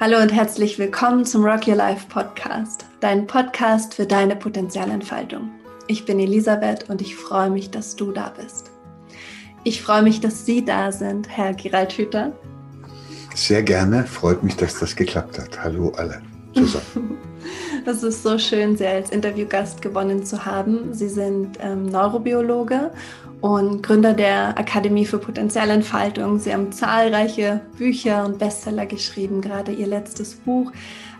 Hallo und herzlich willkommen zum Rock Your Life Podcast, dein Podcast für deine Potenzialentfaltung. Ich bin Elisabeth und ich freue mich, dass du da bist. Ich freue mich, dass Sie da sind, Herr Gerald Hüter. Sehr gerne, freut mich, dass das geklappt hat. Hallo alle zusammen. Das ist so schön, Sie als Interviewgast gewonnen zu haben. Sie sind ähm, Neurobiologe und Gründer der Akademie für Potenzialentfaltung. Sie haben zahlreiche Bücher und Bestseller geschrieben, gerade Ihr letztes Buch.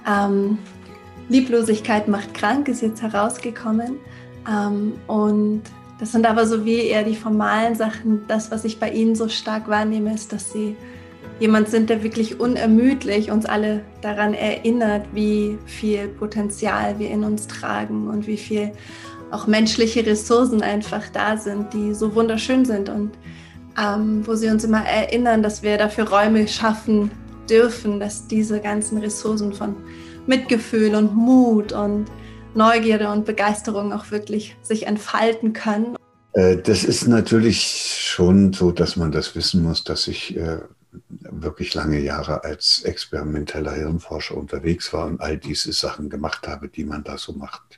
Ähm, Lieblosigkeit macht krank ist jetzt herausgekommen. Ähm, und das sind aber so wie eher die formalen Sachen. Das, was ich bei Ihnen so stark wahrnehme, ist, dass Sie jemand sind, der wirklich unermüdlich uns alle daran erinnert, wie viel Potenzial wir in uns tragen und wie viel auch menschliche Ressourcen einfach da sind, die so wunderschön sind und ähm, wo sie uns immer erinnern, dass wir dafür Räume schaffen dürfen, dass diese ganzen Ressourcen von Mitgefühl und Mut und Neugierde und Begeisterung auch wirklich sich entfalten können. Äh, das ist natürlich schon so, dass man das wissen muss, dass ich äh, wirklich lange Jahre als experimenteller Hirnforscher unterwegs war und all diese Sachen gemacht habe, die man da so macht.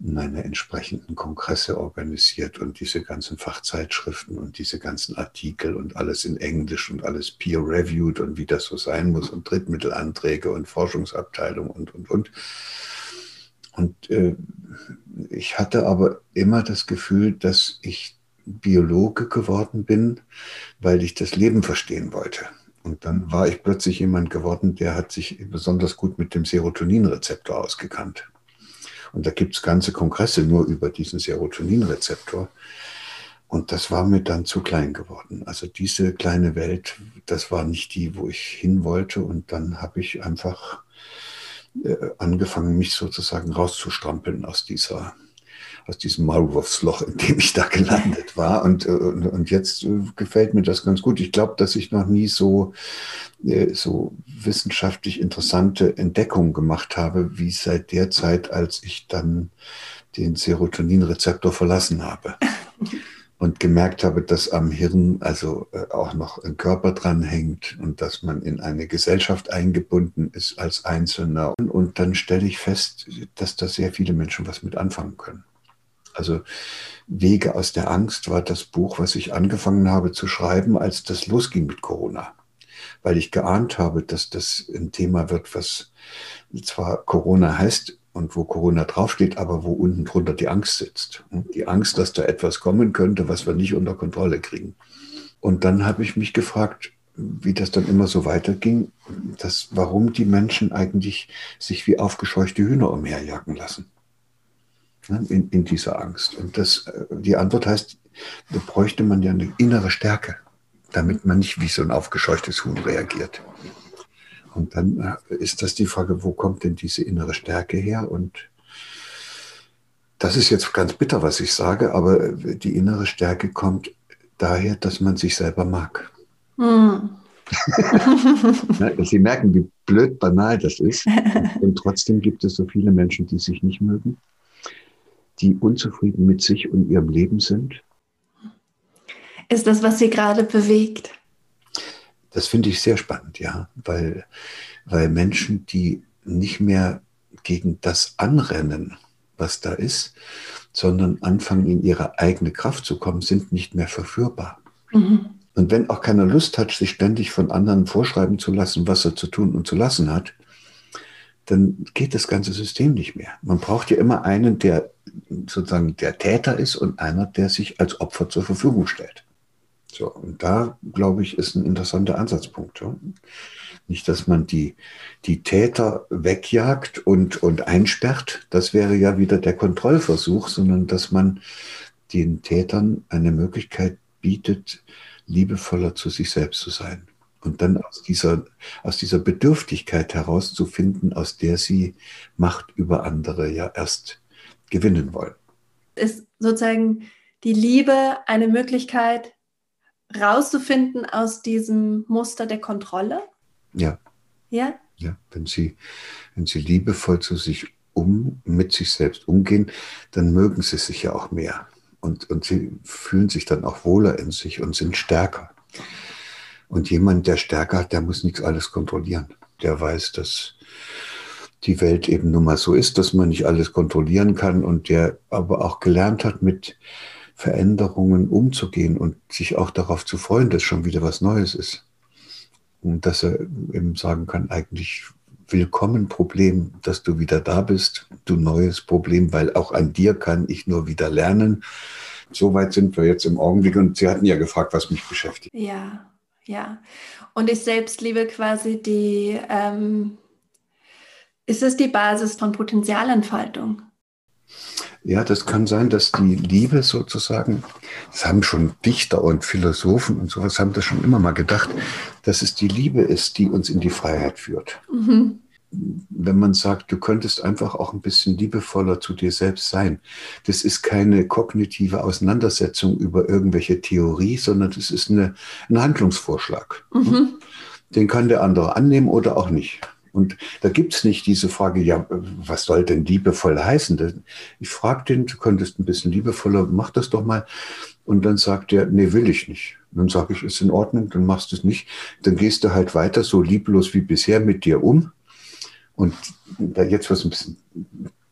Meine entsprechenden Kongresse organisiert und diese ganzen Fachzeitschriften und diese ganzen Artikel und alles in Englisch und alles peer-reviewed und wie das so sein muss und Drittmittelanträge und Forschungsabteilung und, und, und. Und äh, ich hatte aber immer das Gefühl, dass ich Biologe geworden bin, weil ich das Leben verstehen wollte. Und dann war ich plötzlich jemand geworden, der hat sich besonders gut mit dem Serotoninrezeptor ausgekannt. Und da gibt es ganze Kongresse nur über diesen Serotoninrezeptor. Und das war mir dann zu klein geworden. Also diese kleine Welt, das war nicht die, wo ich hin wollte. Und dann habe ich einfach äh, angefangen, mich sozusagen rauszustrampeln aus dieser aus diesem Maulwurfsloch, in dem ich da gelandet war. Und, äh, und, und jetzt äh, gefällt mir das ganz gut. Ich glaube, dass ich noch nie so, äh, so wissenschaftlich interessante Entdeckungen gemacht habe, wie seit der Zeit, als ich dann den Serotoninrezeptor verlassen habe. und gemerkt habe, dass am Hirn also auch noch ein Körper dranhängt und dass man in eine Gesellschaft eingebunden ist als Einzelner. Und dann stelle ich fest, dass da sehr viele Menschen was mit anfangen können. Also Wege aus der Angst war das Buch, was ich angefangen habe zu schreiben, als das losging mit Corona. Weil ich geahnt habe, dass das ein Thema wird, was zwar Corona heißt und wo Corona draufsteht, aber wo unten drunter die Angst sitzt. Die Angst, dass da etwas kommen könnte, was wir nicht unter Kontrolle kriegen. Und dann habe ich mich gefragt, wie das dann immer so weiterging, dass, warum die Menschen eigentlich sich wie aufgescheuchte Hühner umherjagen lassen. Ne, in, in dieser Angst. Und das, äh, die Antwort heißt, da bräuchte man ja eine innere Stärke, damit man nicht wie so ein aufgescheuchtes Huhn reagiert. Und dann äh, ist das die Frage, wo kommt denn diese innere Stärke her? Und das ist jetzt ganz bitter, was ich sage, aber die innere Stärke kommt daher, dass man sich selber mag. Hm. Sie merken, wie blöd banal das ist. Und trotzdem gibt es so viele Menschen, die sich nicht mögen die unzufrieden mit sich und ihrem Leben sind? Ist das, was Sie gerade bewegt? Das finde ich sehr spannend, ja, weil, weil Menschen, die nicht mehr gegen das anrennen, was da ist, sondern anfangen, in ihre eigene Kraft zu kommen, sind nicht mehr verführbar. Mhm. Und wenn auch keiner Lust hat, sich ständig von anderen vorschreiben zu lassen, was er zu tun und zu lassen hat, dann geht das ganze System nicht mehr. Man braucht ja immer einen, der sozusagen der Täter ist und einer, der sich als Opfer zur Verfügung stellt. So, und da, glaube ich, ist ein interessanter Ansatzpunkt. Ja? Nicht, dass man die, die Täter wegjagt und, und einsperrt, das wäre ja wieder der Kontrollversuch, sondern dass man den Tätern eine Möglichkeit bietet, liebevoller zu sich selbst zu sein. Und dann aus dieser, aus dieser Bedürftigkeit herauszufinden, aus der sie Macht über andere ja erst gewinnen wollen. Ist sozusagen die Liebe eine Möglichkeit, rauszufinden aus diesem Muster der Kontrolle? Ja. Ja? Ja, wenn sie, wenn sie liebevoll zu sich um, mit sich selbst umgehen, dann mögen sie sich ja auch mehr. Und, und sie fühlen sich dann auch wohler in sich und sind stärker. Und jemand, der stärker hat, der muss nichts alles kontrollieren. der weiß, dass die Welt eben nun mal so ist, dass man nicht alles kontrollieren kann und der aber auch gelernt hat, mit Veränderungen umzugehen und sich auch darauf zu freuen, dass schon wieder was Neues ist. Und dass er eben sagen kann, eigentlich willkommen Problem, dass du wieder da bist, du neues Problem, weil auch an dir kann ich nur wieder lernen. Soweit sind wir jetzt im Augenblick und Sie hatten ja gefragt, was mich beschäftigt. Ja, ja. Und ich selbst liebe quasi die, ähm, ist es die Basis von Potenzialentfaltung? Ja, das kann sein, dass die Liebe sozusagen, das haben schon Dichter und Philosophen und sowas, haben das schon immer mal gedacht, dass es die Liebe ist, die uns in die Freiheit führt. Mhm. Wenn man sagt, du könntest einfach auch ein bisschen liebevoller zu dir selbst sein. Das ist keine kognitive Auseinandersetzung über irgendwelche Theorie, sondern das ist eine, ein Handlungsvorschlag. Mhm. Den kann der andere annehmen oder auch nicht. Und da gibt es nicht diese Frage, ja, was soll denn liebevoll heißen? Ich frage den, du könntest ein bisschen liebevoller, mach das doch mal. Und dann sagt er, nee, will ich nicht. dann sage ich, ist in Ordnung, dann machst du es nicht. Dann gehst du halt weiter so lieblos wie bisher mit dir um. Und da jetzt es ein bisschen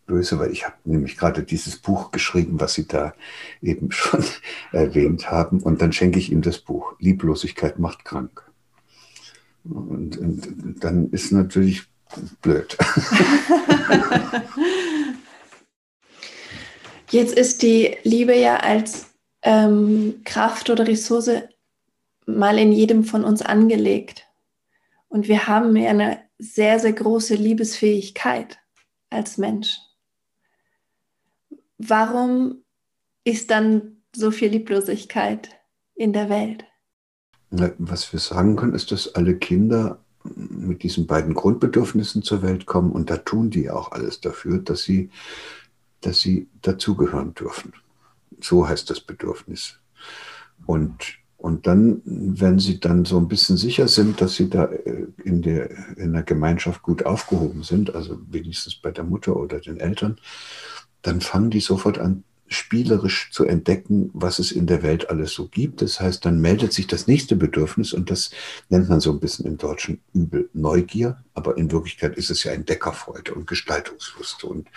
böse, weil ich habe nämlich gerade dieses Buch geschrieben, was Sie da eben schon erwähnt haben. Und dann schenke ich ihm das Buch. Lieblosigkeit macht krank. Und, und dann ist natürlich blöd. Jetzt ist die Liebe ja als ähm, Kraft oder Ressource mal in jedem von uns angelegt. Und wir haben ja eine sehr, sehr große Liebesfähigkeit als Mensch. Warum ist dann so viel Lieblosigkeit in der Welt? Was wir sagen können, ist, dass alle Kinder mit diesen beiden Grundbedürfnissen zur Welt kommen und da tun die auch alles dafür, dass sie, dass sie dazugehören dürfen. So heißt das Bedürfnis. Und, und dann, wenn sie dann so ein bisschen sicher sind, dass sie da äh, in der, in der Gemeinschaft gut aufgehoben sind, also wenigstens bei der Mutter oder den Eltern, dann fangen die sofort an spielerisch zu entdecken, was es in der Welt alles so gibt. Das heißt, dann meldet sich das nächste Bedürfnis und das nennt man so ein bisschen im Deutschen übel Neugier, aber in Wirklichkeit ist es ja Entdeckerfreude und Gestaltungslust. Und,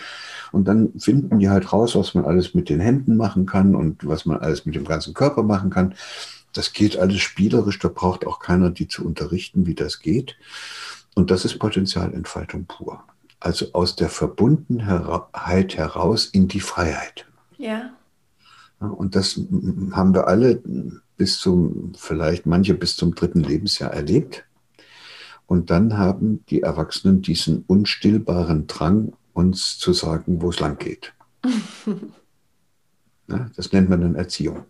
und dann finden die halt raus, was man alles mit den Händen machen kann und was man alles mit dem ganzen Körper machen kann. Das geht alles spielerisch, da braucht auch keiner, die zu unterrichten, wie das geht. Und das ist Potenzialentfaltung pur. Also aus der Verbundenheit heraus in die Freiheit. Ja. Und das haben wir alle bis zum, vielleicht manche bis zum dritten Lebensjahr erlebt. Und dann haben die Erwachsenen diesen unstillbaren Drang, uns zu sagen, wo es lang geht. ja, das nennt man dann Erziehung.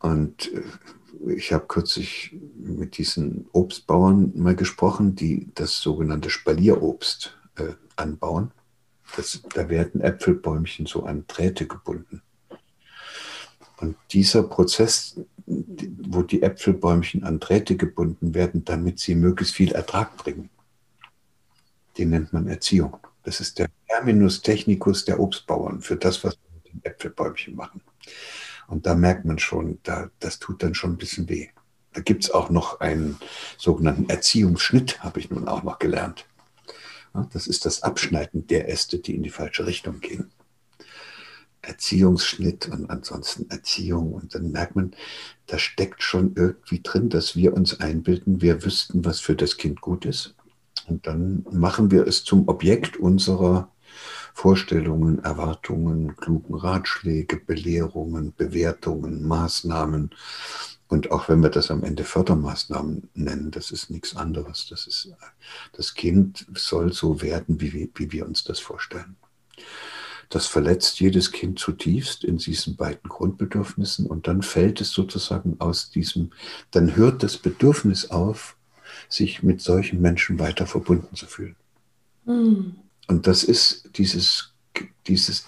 Und äh, ich habe kürzlich mit diesen Obstbauern mal gesprochen, die das sogenannte Spalierobst äh, anbauen. Das, da werden Äpfelbäumchen so an Drähte gebunden. Und dieser Prozess, wo die Äpfelbäumchen an Drähte gebunden werden, damit sie möglichst viel Ertrag bringen, den nennt man Erziehung. Das ist der Terminus technicus der Obstbauern für das, was wir mit den Äpfelbäumchen machen. Und da merkt man schon, da, das tut dann schon ein bisschen weh. Da gibt es auch noch einen sogenannten Erziehungsschnitt, habe ich nun auch noch gelernt. Das ist das Abschneiden der Äste, die in die falsche Richtung gehen. Erziehungsschnitt und ansonsten Erziehung. Und dann merkt man, da steckt schon irgendwie drin, dass wir uns einbilden, wir wüssten, was für das Kind gut ist. Und dann machen wir es zum Objekt unserer Vorstellungen, Erwartungen, klugen Ratschläge, Belehrungen, Bewertungen, Maßnahmen und auch wenn wir das am Ende Fördermaßnahmen nennen, das ist nichts anderes. Das, ist, das Kind soll so werden, wie wir, wie wir uns das vorstellen. Das verletzt jedes Kind zutiefst in diesen beiden Grundbedürfnissen und dann fällt es sozusagen aus diesem, dann hört das Bedürfnis auf, sich mit solchen Menschen weiter verbunden zu fühlen. Mhm. Und das ist dieses dieses,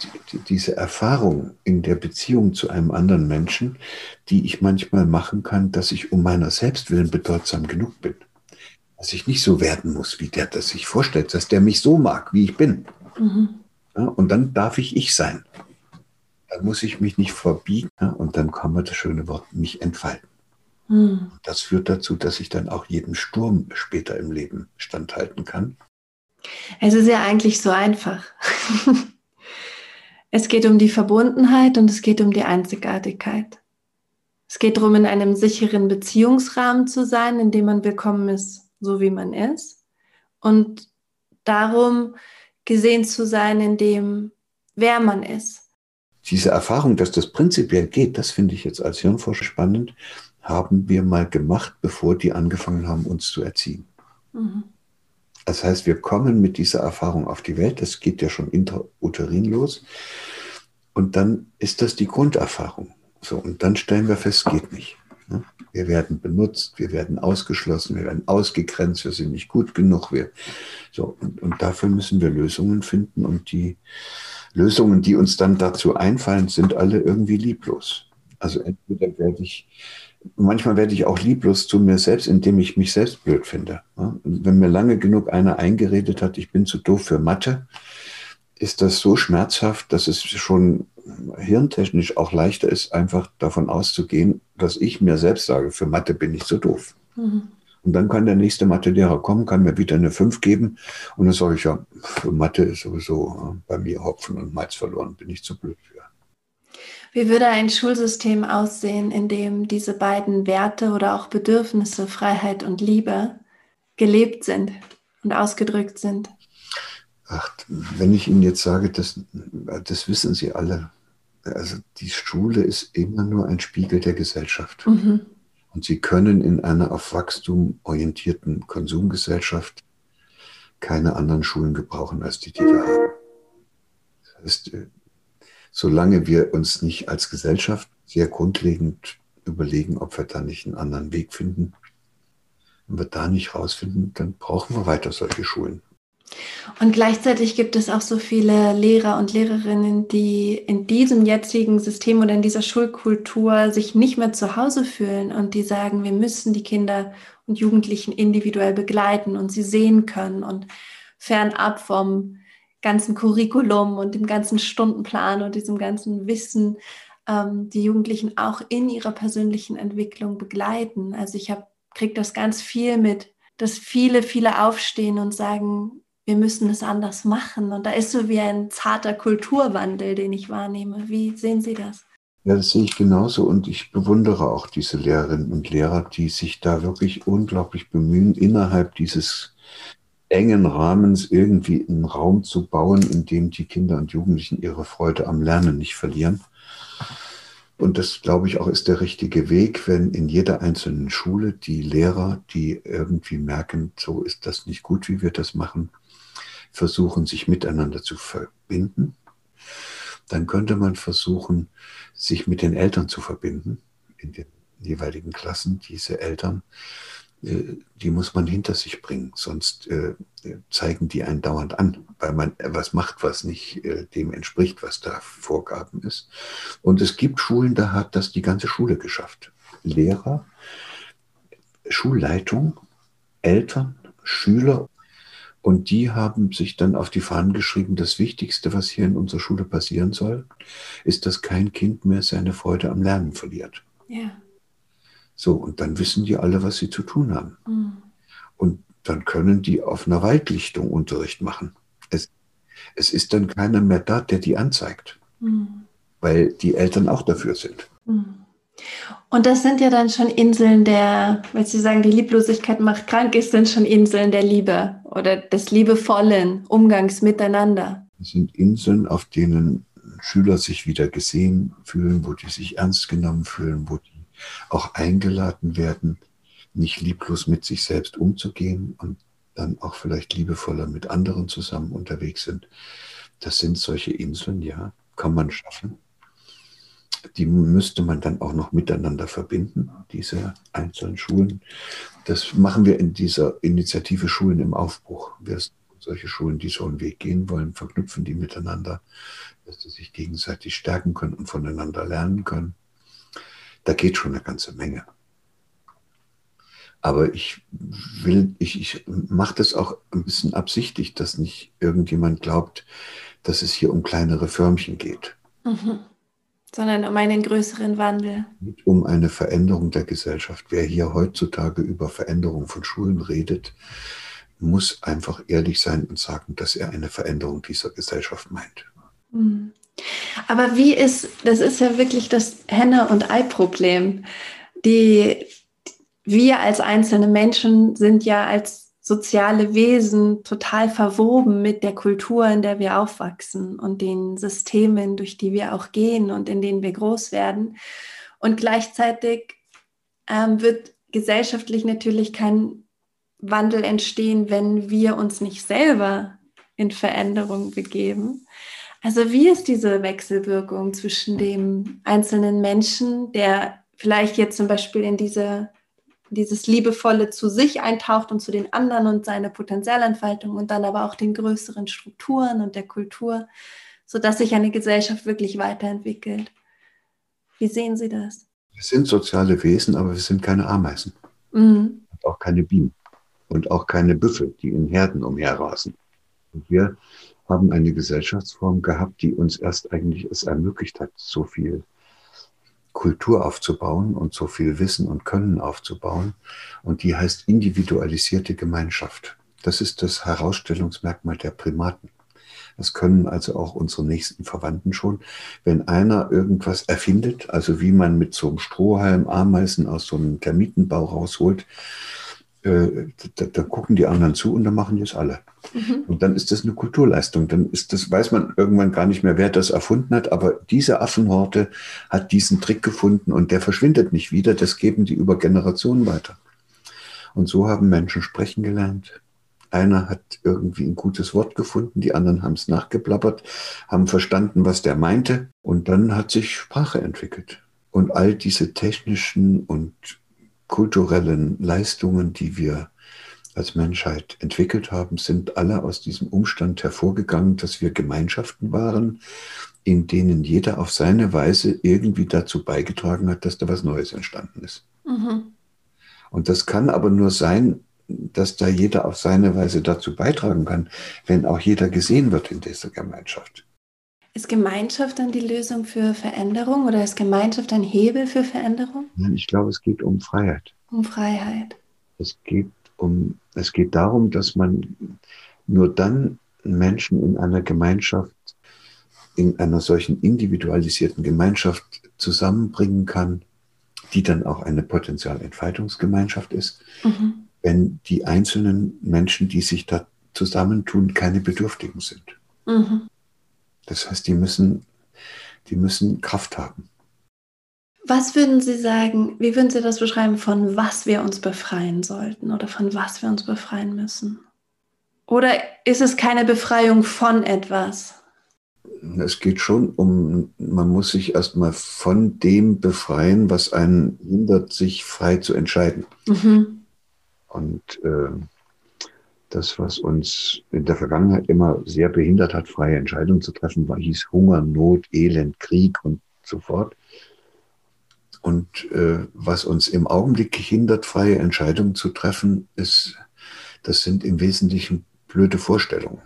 diese Erfahrung in der Beziehung zu einem anderen Menschen, die ich manchmal machen kann, dass ich um meiner selbst willen bedeutsam genug bin. Dass ich nicht so werden muss, wie der das sich vorstellt, dass der mich so mag, wie ich bin. Mhm. Ja, und dann darf ich ich sein. Dann muss ich mich nicht verbiegen ja, und dann kann man das schöne Wort mich entfalten. Hm. Das führt dazu, dass ich dann auch jedem Sturm später im Leben standhalten kann. Es ist ja eigentlich so einfach. es geht um die Verbundenheit und es geht um die Einzigartigkeit. Es geht darum, in einem sicheren Beziehungsrahmen zu sein, in dem man willkommen ist, so wie man ist. Und darum, gesehen zu sein, in dem, wer man ist. Diese Erfahrung, dass das prinzipiell geht, das finde ich jetzt als Hirnforscher spannend, haben wir mal gemacht, bevor die angefangen haben, uns zu erziehen. Mhm. Das heißt, wir kommen mit dieser Erfahrung auf die Welt, das geht ja schon intrauterin los. Und dann ist das die Grunderfahrung. So, und dann stellen wir fest, geht nicht. Wir werden benutzt, wir werden ausgeschlossen, wir werden ausgegrenzt, wir sind nicht gut genug. Wir, so, und, und dafür müssen wir Lösungen finden. Und die Lösungen, die uns dann dazu einfallen, sind alle irgendwie lieblos. Also entweder werde ich, manchmal werde ich auch lieblos zu mir selbst, indem ich mich selbst blöd finde. Wenn mir lange genug einer eingeredet hat, ich bin zu doof für Mathe, ist das so schmerzhaft, dass es schon hirntechnisch auch leichter ist, einfach davon auszugehen, dass ich mir selbst sage, für Mathe bin ich so doof. Mhm. Und dann kann der nächste Mathelehrer kommen, kann mir wieder eine 5 geben. Und dann sage ich, ja, für Mathe ist sowieso bei mir Hopfen und Malz verloren, bin ich zu blöd für. Wie würde ein Schulsystem aussehen, in dem diese beiden Werte oder auch Bedürfnisse, Freiheit und Liebe, gelebt sind und ausgedrückt sind? Ach, wenn ich Ihnen jetzt sage, das, das wissen Sie alle. Also die Schule ist immer nur ein Spiegel der Gesellschaft. Mhm. Und Sie können in einer auf Wachstum orientierten Konsumgesellschaft keine anderen Schulen gebrauchen als die, die wir haben. Das heißt, äh, solange wir uns nicht als Gesellschaft sehr grundlegend überlegen, ob wir da nicht einen anderen Weg finden, wenn wir da nicht rausfinden, dann brauchen wir weiter solche Schulen. Und gleichzeitig gibt es auch so viele Lehrer und Lehrerinnen, die in diesem jetzigen System oder in dieser Schulkultur sich nicht mehr zu Hause fühlen und die sagen, wir müssen die Kinder und Jugendlichen individuell begleiten und sie sehen können und fernab vom ganzen Curriculum und dem ganzen Stundenplan und diesem ganzen Wissen ähm, die Jugendlichen auch in ihrer persönlichen Entwicklung begleiten. Also ich kriege das ganz viel mit, dass viele, viele aufstehen und sagen, wir müssen es anders machen. Und da ist so wie ein zarter Kulturwandel, den ich wahrnehme. Wie sehen Sie das? Ja, das sehe ich genauso und ich bewundere auch diese Lehrerinnen und Lehrer, die sich da wirklich unglaublich bemühen, innerhalb dieses engen Rahmens irgendwie einen Raum zu bauen, in dem die Kinder und Jugendlichen ihre Freude am Lernen nicht verlieren. Und das, glaube ich, auch ist der richtige Weg, wenn in jeder einzelnen Schule die Lehrer, die irgendwie merken, so ist das nicht gut, wie wir das machen, versuchen, sich miteinander zu verbinden. Dann könnte man versuchen, sich mit den Eltern zu verbinden, in den jeweiligen Klassen. Diese Eltern, die muss man hinter sich bringen, sonst äh, zeigen die einen dauernd an, weil man was macht, was nicht äh, dem entspricht, was da Vorgaben ist. Und es gibt Schulen, da hat das die ganze Schule geschafft. Lehrer, Schulleitung, Eltern, Schüler und die haben sich dann auf die Fahnen geschrieben, das Wichtigste, was hier in unserer Schule passieren soll, ist, dass kein Kind mehr seine Freude am Lernen verliert. Ja. So, und dann wissen die alle, was sie zu tun haben. Mhm. Und dann können die auf einer Waldlichtung Unterricht machen. Es, es ist dann keiner mehr da, der die anzeigt, mhm. weil die Eltern auch dafür sind. Mhm. Und das sind ja dann schon Inseln der, weil Sie sagen, die Lieblosigkeit macht krank, ist dann schon Inseln der Liebe oder des liebevollen Umgangs miteinander. Das sind Inseln, auf denen Schüler sich wieder gesehen fühlen, wo die sich ernst genommen fühlen, wo die auch eingeladen werden, nicht lieblos mit sich selbst umzugehen und dann auch vielleicht liebevoller mit anderen zusammen unterwegs sind. Das sind solche Inseln, ja, kann man schaffen die müsste man dann auch noch miteinander verbinden, diese einzelnen Schulen. Das machen wir in dieser Initiative Schulen im Aufbruch. Wir solche Schulen, die so einen Weg gehen wollen, verknüpfen die miteinander, dass sie sich gegenseitig stärken können und voneinander lernen können. Da geht schon eine ganze Menge. Aber ich will, ich, ich mache das auch ein bisschen absichtlich, dass nicht irgendjemand glaubt, dass es hier um kleinere Förmchen geht. Mhm. sondern um einen größeren Wandel. Um eine Veränderung der Gesellschaft. Wer hier heutzutage über Veränderung von Schulen redet, muss einfach ehrlich sein und sagen, dass er eine Veränderung dieser Gesellschaft meint. Hm. Aber wie ist, das ist ja wirklich das Henne- und Ei-Problem. Die, wir als einzelne Menschen sind ja als soziale Wesen total verwoben mit der Kultur, in der wir aufwachsen und den Systemen, durch die wir auch gehen und in denen wir groß werden. Und gleichzeitig ähm, wird gesellschaftlich natürlich kein Wandel entstehen, wenn wir uns nicht selber in Veränderung begeben. Also wie ist diese Wechselwirkung zwischen dem einzelnen Menschen, der vielleicht jetzt zum Beispiel in diese dieses Liebevolle zu sich eintaucht und zu den anderen und seine Potenzialentfaltung und dann aber auch den größeren Strukturen und der Kultur, sodass sich eine Gesellschaft wirklich weiterentwickelt. Wie sehen Sie das? Wir sind soziale Wesen, aber wir sind keine Ameisen. Mhm. Und auch keine Bienen. Und auch keine Büffel, die in Herden umherrasen. Und wir haben eine Gesellschaftsform gehabt, die uns erst eigentlich es ermöglicht hat, so viel Kultur aufzubauen und so viel Wissen und Können aufzubauen. Und die heißt individualisierte Gemeinschaft. Das ist das Herausstellungsmerkmal der Primaten. Das können also auch unsere nächsten Verwandten schon. Wenn einer irgendwas erfindet, also wie man mit so einem Strohhalm Ameisen aus so einem Termitenbau rausholt, äh, da, da, gucken die anderen zu und dann machen die es alle. Mhm. Und dann ist das eine Kulturleistung. Dann ist das, weiß man irgendwann gar nicht mehr, wer das erfunden hat, aber diese Affenhorte hat diesen Trick gefunden und der verschwindet nicht wieder. Das geben die über Generationen weiter. Und so haben Menschen sprechen gelernt. Einer hat irgendwie ein gutes Wort gefunden, die anderen haben es nachgeplappert, haben verstanden, was der meinte und dann hat sich Sprache entwickelt. Und all diese technischen und kulturellen Leistungen, die wir als Menschheit entwickelt haben, sind alle aus diesem Umstand hervorgegangen, dass wir Gemeinschaften waren, in denen jeder auf seine Weise irgendwie dazu beigetragen hat, dass da was Neues entstanden ist. Mhm. Und das kann aber nur sein, dass da jeder auf seine Weise dazu beitragen kann, wenn auch jeder gesehen wird in dieser Gemeinschaft. Ist Gemeinschaft dann die Lösung für Veränderung oder ist Gemeinschaft ein Hebel für Veränderung? Nein, ich glaube, es geht um Freiheit. Um Freiheit. Es geht um, es geht darum, dass man nur dann Menschen in einer Gemeinschaft, in einer solchen individualisierten Gemeinschaft zusammenbringen kann, die dann auch eine Potenzialentfaltungsgemeinschaft ist, mhm. wenn die einzelnen Menschen, die sich da zusammentun, keine Bedürftigen sind. Mhm. Das heißt, die müssen, die müssen Kraft haben. Was würden Sie sagen, wie würden Sie das beschreiben, von was wir uns befreien sollten oder von was wir uns befreien müssen? Oder ist es keine Befreiung von etwas? Es geht schon um, man muss sich erstmal von dem befreien, was einen hindert, sich frei zu entscheiden. Mhm. Und äh, das, was uns in der Vergangenheit immer sehr behindert hat, freie Entscheidungen zu treffen, war, hieß Hunger, Not, Elend, Krieg und so fort. Und äh, was uns im Augenblick hindert, freie Entscheidungen zu treffen, ist, das sind im Wesentlichen blöde Vorstellungen.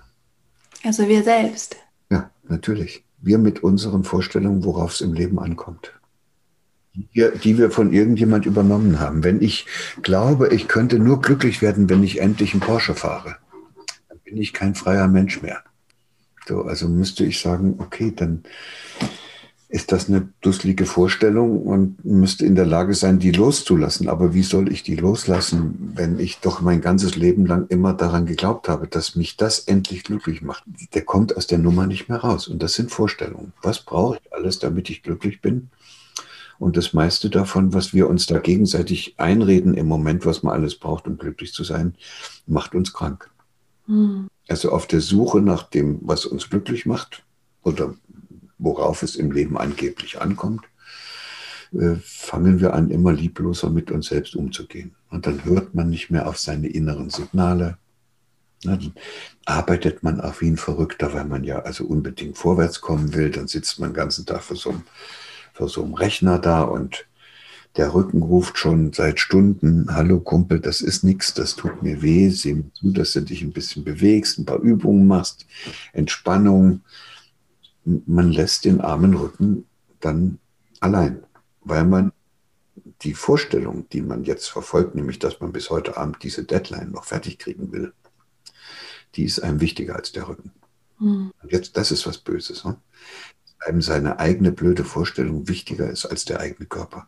Also wir selbst. Ja, natürlich. Wir mit unseren Vorstellungen, worauf es im Leben ankommt. Die, die wir von irgendjemand übernommen haben. Wenn ich glaube, ich könnte nur glücklich werden, wenn ich endlich einen Porsche fahre, dann bin ich kein freier Mensch mehr. So, also müsste ich sagen, okay, dann ist das eine dusselige Vorstellung und müsste in der Lage sein, die loszulassen. Aber wie soll ich die loslassen, wenn ich doch mein ganzes Leben lang immer daran geglaubt habe, dass mich das endlich glücklich macht? Der kommt aus der Nummer nicht mehr raus. Und das sind Vorstellungen. Was brauche ich alles, damit ich glücklich bin? Und das meiste davon, was wir uns da gegenseitig einreden im Moment, was man alles braucht, um glücklich zu sein, macht uns krank. Hm. Also auf der Suche nach dem, was uns glücklich macht oder worauf es im Leben angeblich ankommt, äh, fangen wir an, immer liebloser mit uns selbst umzugehen. Und dann hört man nicht mehr auf seine inneren Signale. dann arbeitet man auch wie ein Verrückter, weil man ja also unbedingt vorwärts kommen will. Dann sitzt man den ganzen Tag vor so einem, vor so einem Rechner da und der Rücken ruft schon seit Stunden, hallo Kumpel, das ist nichts, das tut mir weh, sieh mir zu, dass du dich ein bisschen bewegst, ein paar Übungen machst, Entspannung, man lässt den armen Rücken dann allein, weil man die Vorstellung, die man jetzt verfolgt, nämlich dass man bis heute Abend diese Deadline noch fertig kriegen will, die ist einem wichtiger als der Rücken. Mhm. Und jetzt, das ist was Böses. Ne? Einem seine eigene blöde Vorstellung wichtiger ist als der eigene Körper.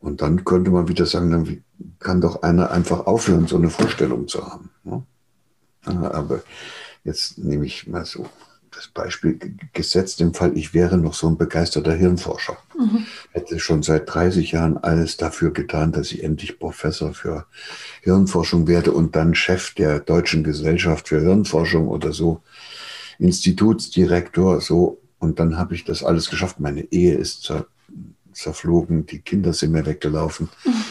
Und dann könnte man wieder sagen, dann kann doch einer einfach aufhören, so eine Vorstellung zu haben. Ne? Aber jetzt nehme ich mal so das Beispiel gesetzt im Fall, ich wäre noch so ein begeisterter Hirnforscher. Mhm. Hätte schon seit 30 Jahren alles dafür getan, dass ich endlich Professor für Hirnforschung werde und dann Chef der Deutschen Gesellschaft für Hirnforschung oder so, Institutsdirektor, so. Und dann habe ich das alles geschafft. Meine Ehe ist zer zerflogen, die Kinder sind mir weggelaufen. Mhm.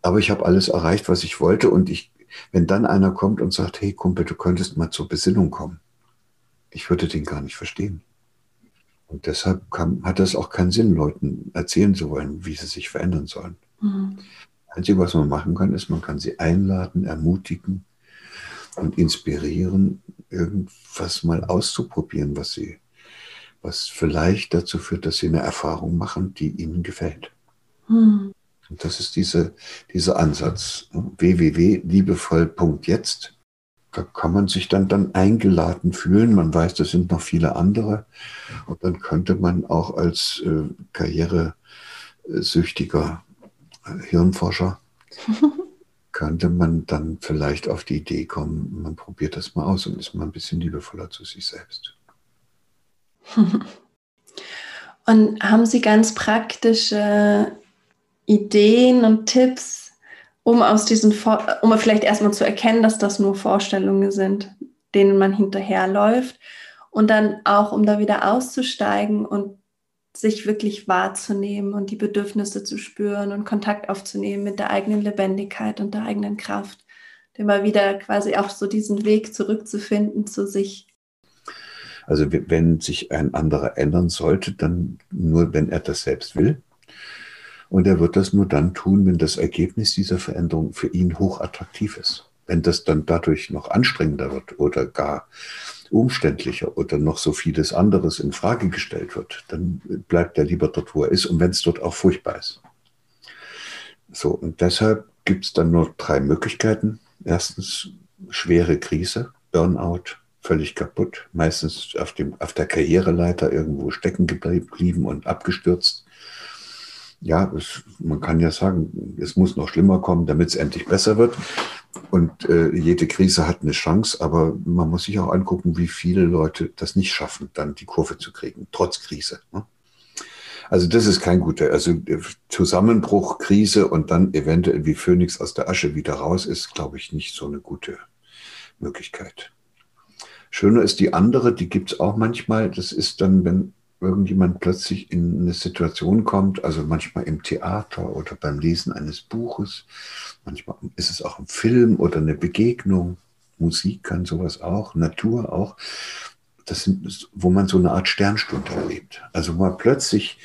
Aber ich habe alles erreicht, was ich wollte. Und ich, wenn dann einer kommt und sagt, hey Kumpel, du könntest mal zur Besinnung kommen ich würde den gar nicht verstehen. Und deshalb kam, hat es auch keinen Sinn, Leuten erzählen zu wollen, wie sie sich verändern sollen. Mhm. Das Einzige, was man machen kann, ist, man kann sie einladen, ermutigen und inspirieren, irgendwas mal auszuprobieren, was sie, was vielleicht dazu führt, dass sie eine Erfahrung machen, die ihnen gefällt. Mhm. Und das ist diese, dieser Ansatz. www.liebevoll.jetzt da kann man sich dann, dann eingeladen fühlen. Man weiß, das sind noch viele andere. Und dann könnte man auch als äh, karrieresüchtiger äh, Hirnforscher, könnte man dann vielleicht auf die Idee kommen, man probiert das mal aus und ist mal ein bisschen liebevoller zu sich selbst. Und haben Sie ganz praktische Ideen und Tipps, um aus diesen, um vielleicht erstmal zu erkennen, dass das nur Vorstellungen sind, denen man hinterherläuft und dann auch, um da wieder auszusteigen und sich wirklich wahrzunehmen und die Bedürfnisse zu spüren und Kontakt aufzunehmen mit der eigenen Lebendigkeit und der eigenen Kraft, immer wieder quasi auch so diesen Weg zurückzufinden zu sich. Also wenn sich ein anderer ändern sollte, dann nur, wenn er das selbst will. Und er wird das nur dann tun, wenn das Ergebnis dieser Veränderung für ihn hochattraktiv ist. Wenn das dann dadurch noch anstrengender wird oder gar umständlicher oder noch so vieles anderes in Frage gestellt wird, dann bleibt er lieber dort, wo er ist und wenn es dort auch furchtbar ist. So, und deshalb gibt es dann nur drei Möglichkeiten. Erstens schwere Krise, Burnout, völlig kaputt, meistens auf, dem, auf der Karriereleiter irgendwo stecken geblieben und abgestürzt ja, es, man kann ja sagen, es muss noch schlimmer kommen, damit es endlich besser wird. Und äh, jede Krise hat eine Chance, aber man muss sich auch angucken, wie viele Leute das nicht schaffen, dann die Kurve zu kriegen, trotz Krise. Ne? Also das ist kein guter, also Zusammenbruch, Krise und dann eventuell wie Phönix aus der Asche wieder raus ist, glaube ich, nicht so eine gute Möglichkeit. Schöner ist die andere, die gibt es auch manchmal. Das ist dann, wenn irgendjemand plötzlich in eine Situation kommt, also manchmal im Theater oder beim Lesen eines Buches, manchmal ist es auch ein Film oder eine Begegnung, Musik kann sowas auch, Natur auch, das sind, wo man so eine Art Sternstunde erlebt. Also wo man plötzlich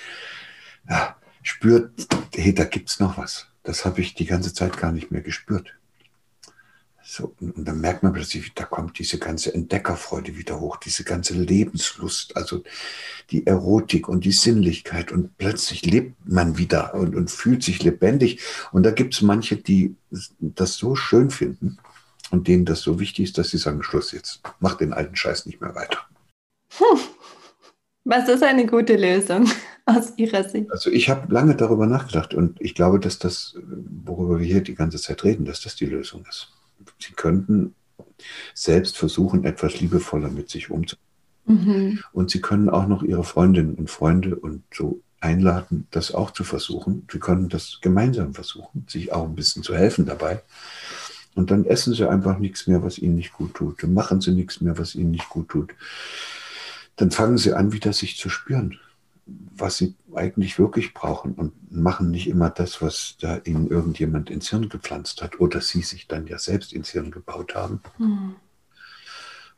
ja, spürt, hey, da gibt es noch was. Das habe ich die ganze Zeit gar nicht mehr gespürt. So, und dann merkt man plötzlich, da kommt diese ganze Entdeckerfreude wieder hoch, diese ganze Lebenslust, also die Erotik und die Sinnlichkeit. Und plötzlich lebt man wieder und, und fühlt sich lebendig. Und da gibt es manche, die das so schön finden und denen das so wichtig ist, dass sie sagen, Schluss jetzt, mach den alten Scheiß nicht mehr weiter. Hm. Was ist eine gute Lösung aus Ihrer Sicht? Also ich habe lange darüber nachgedacht und ich glaube, dass das, worüber wir hier die ganze Zeit reden, dass das die Lösung ist sie könnten selbst versuchen, etwas liebevoller mit sich umzugehen. Mhm. Und sie können auch noch ihre Freundinnen und Freunde und so einladen, das auch zu versuchen. Sie können das gemeinsam versuchen, sich auch ein bisschen zu helfen dabei. Und dann essen sie einfach nichts mehr, was ihnen nicht gut tut. Dann machen sie nichts mehr, was ihnen nicht gut tut. Dann fangen sie an, wieder sich zu spüren was sie eigentlich wirklich brauchen und machen nicht immer das, was da ihnen irgendjemand ins Hirn gepflanzt hat oder sie sich dann ja selbst ins Hirn gebaut haben. Mhm.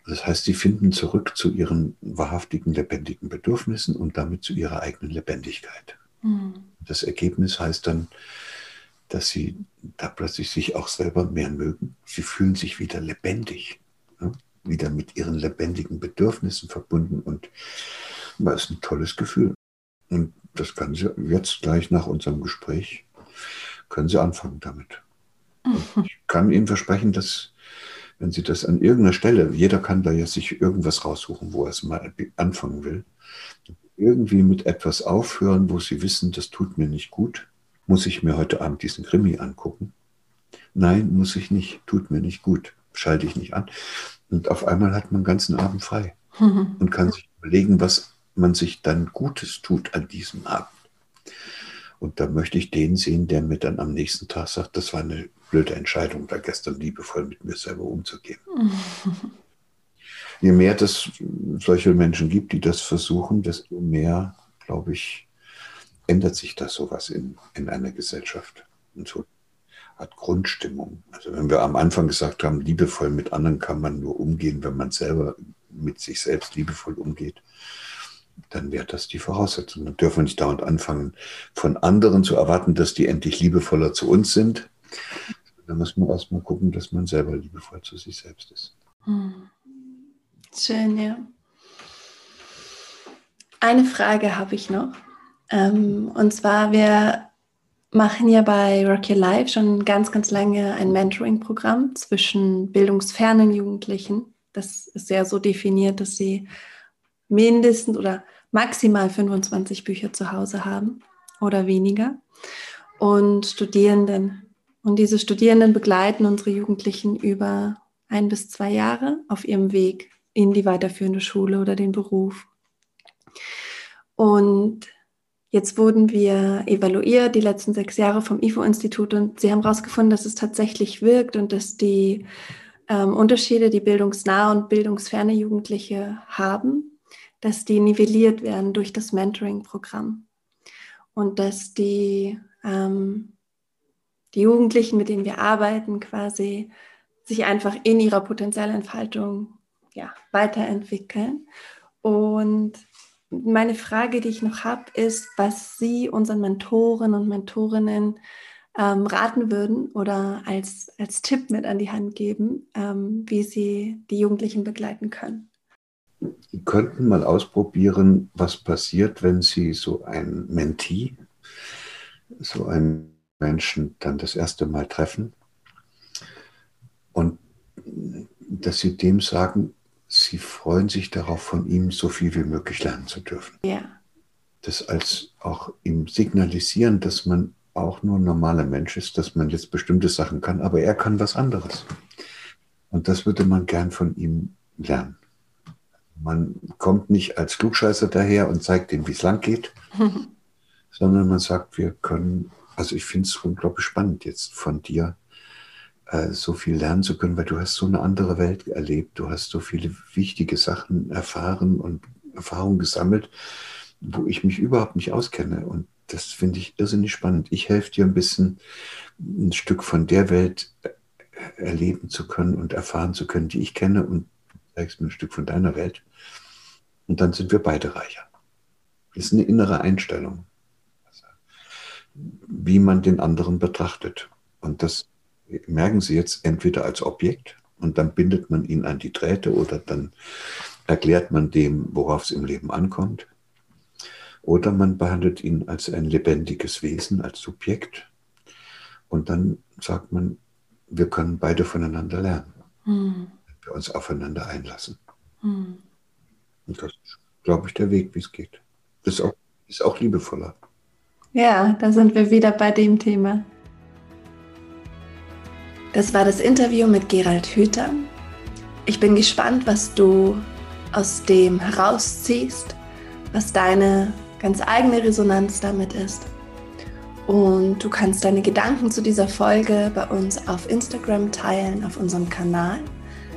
Das heißt, sie finden zurück zu ihren wahrhaftigen, lebendigen Bedürfnissen und damit zu ihrer eigenen Lebendigkeit. Mhm. Das Ergebnis heißt dann, dass sie da plötzlich sich auch selber mehr mögen. Sie fühlen sich wieder lebendig, ne? wieder mit ihren lebendigen Bedürfnissen verbunden und das ist ein tolles Gefühl. Und das können Sie jetzt gleich nach unserem Gespräch, können Sie anfangen damit. Und ich kann Ihnen versprechen, dass wenn Sie das an irgendeiner Stelle, jeder kann da ja sich irgendwas raussuchen, wo er es mal anfangen will, irgendwie mit etwas aufhören, wo Sie wissen, das tut mir nicht gut, muss ich mir heute Abend diesen Krimi angucken? Nein, muss ich nicht, tut mir nicht gut, schalte ich nicht an. Und auf einmal hat man den ganzen Abend frei mhm. und kann sich überlegen, was man sich dann Gutes tut an diesem Abend. Und da möchte ich den sehen, der mir dann am nächsten Tag sagt, das war eine blöde Entscheidung, da gestern liebevoll mit mir selber umzugehen. Je mehr es solche Menschen gibt, die das versuchen, desto mehr, glaube ich, ändert sich da sowas in, in einer Gesellschaft. Und so hat Grundstimmung. Also wenn wir am Anfang gesagt haben, liebevoll mit anderen kann man nur umgehen, wenn man selber mit sich selbst liebevoll umgeht, dann wäre das die Voraussetzung. Dann dürfen wir nicht dauernd anfangen, von anderen zu erwarten, dass die endlich liebevoller zu uns sind. Da muss man erstmal gucken, dass man selber liebevoll zu sich selbst ist. Hm. Schön, ja. Eine Frage habe ich noch. Ähm, und zwar, wir machen ja bei Rock Your Life schon ganz, ganz lange ein Mentoring-Programm zwischen bildungsfernen Jugendlichen. Das ist ja so definiert, dass sie mindestens oder maximal 25 Bücher zu Hause haben oder weniger und Studierenden. Und diese Studierenden begleiten unsere Jugendlichen über ein bis zwei Jahre auf ihrem Weg in die weiterführende Schule oder den Beruf. Und jetzt wurden wir evaluiert, die letzten sechs Jahre vom IFO-Institut, und sie haben herausgefunden, dass es tatsächlich wirkt und dass die ähm, Unterschiede, die bildungsnahe und bildungsferne Jugendliche haben, dass die nivelliert werden durch das Mentoring-Programm und dass die, ähm, die Jugendlichen, mit denen wir arbeiten, quasi sich einfach in ihrer Potenzialentfaltung ja, weiterentwickeln. Und meine Frage, die ich noch habe, ist, was Sie unseren Mentoren und Mentorinnen ähm, raten würden oder als, als Tipp mit an die Hand geben, ähm, wie sie die Jugendlichen begleiten können. Sie könnten mal ausprobieren, was passiert, wenn Sie so ein Mentee, so einen Menschen dann das erste Mal treffen und dass Sie dem sagen, Sie freuen sich darauf, von ihm so viel wie möglich lernen zu dürfen. Ja. Das als auch ihm signalisieren, dass man auch nur ein normaler Mensch ist, dass man jetzt bestimmte Sachen kann, aber er kann was anderes. Und das würde man gern von ihm lernen. Man kommt nicht als Klugscheißer daher und zeigt ihm, wie es lang geht, sondern man sagt, wir können, also ich finde es unglaublich spannend, jetzt von dir äh, so viel lernen zu können, weil du hast so eine andere Welt erlebt, du hast so viele wichtige Sachen erfahren und Erfahrungen gesammelt, wo ich mich überhaupt nicht auskenne. Und das finde ich irrsinnig spannend. Ich helfe dir ein bisschen, ein Stück von der Welt äh, erleben zu können und erfahren zu können, die ich kenne und zeigst mir ein Stück von deiner Welt. Und dann sind wir beide reicher. Das ist eine innere Einstellung, wie man den anderen betrachtet. Und das merken Sie jetzt entweder als Objekt und dann bindet man ihn an die Drähte oder dann erklärt man dem, worauf es im Leben ankommt. Oder man behandelt ihn als ein lebendiges Wesen, als Subjekt. Und dann sagt man, wir können beide voneinander lernen, hm. Wir uns aufeinander einlassen. Hm. Und das ist, glaube ich, der Weg, wie es geht. Das ist auch, ist auch liebevoller. Ja, da sind wir wieder bei dem Thema. Das war das Interview mit Gerald Hüther. Ich bin gespannt, was du aus dem herausziehst, was deine ganz eigene Resonanz damit ist. Und du kannst deine Gedanken zu dieser Folge bei uns auf Instagram teilen, auf unserem Kanal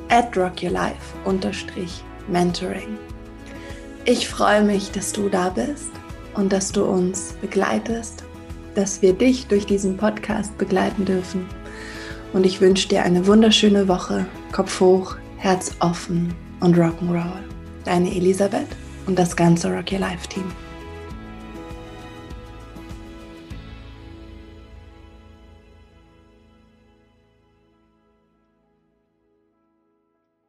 at rockyourlife-mentoring. Ich freue mich, dass du da bist und dass du uns begleitest, dass wir dich durch diesen Podcast begleiten dürfen. Und ich wünsche dir eine wunderschöne Woche. Kopf hoch, Herz offen und Rock'n'Roll. Deine Elisabeth und das ganze Rock Your Life Team.